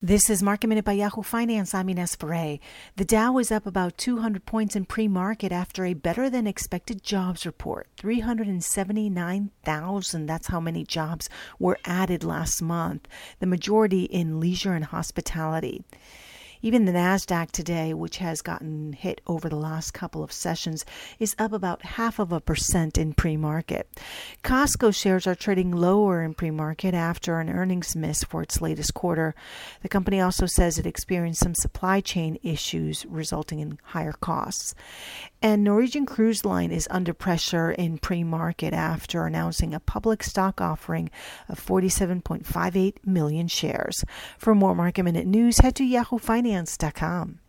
This is Market Minute by Yahoo Finance. I'm Ines Ferre. The Dow is up about 200 points in pre-market after a better than expected jobs report. 379,000. That's how many jobs were added last month. The majority in leisure and hospitality. Even the NASDAQ today, which has gotten hit over the last couple of sessions, is up about half of a percent in pre market. Costco shares are trading lower in pre market after an earnings miss for its latest quarter. The company also says it experienced some supply chain issues resulting in higher costs. And Norwegian Cruise Line is under pressure in pre market after announcing a public stock offering of 47.58 million shares. For more market minute news, head to Yahoo Finance finance.com.